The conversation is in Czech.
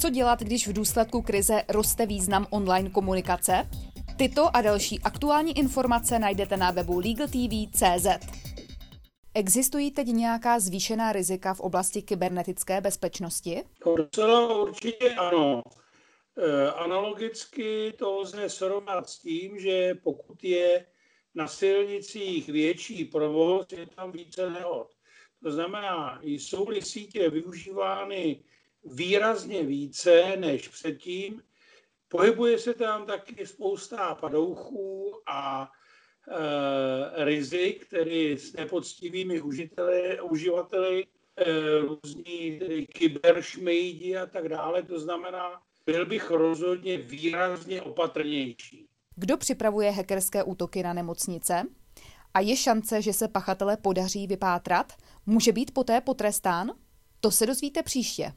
Co dělat, když v důsledku krize roste význam online komunikace? Tyto a další aktuální informace najdete na webu LegalTV.cz. Existují teď nějaká zvýšená rizika v oblasti kybernetické bezpečnosti? Docela určitě ano. E, analogicky to lze srovnat s tím, že pokud je na silnicích větší provoz, je tam více nehod. To znamená, jsou-li sítě využívány výrazně více než předtím, pohybuje se tam taky spousta padouchů a e, rizik, tedy s nepoctivými užiteli, uživateli, e, různí kyberšmejdi a tak dále. To znamená, byl bych rozhodně výrazně opatrnější. Kdo připravuje hackerské útoky na nemocnice? A je šance, že se pachatele podaří vypátrat? Může být poté potrestán? To se dozvíte příště.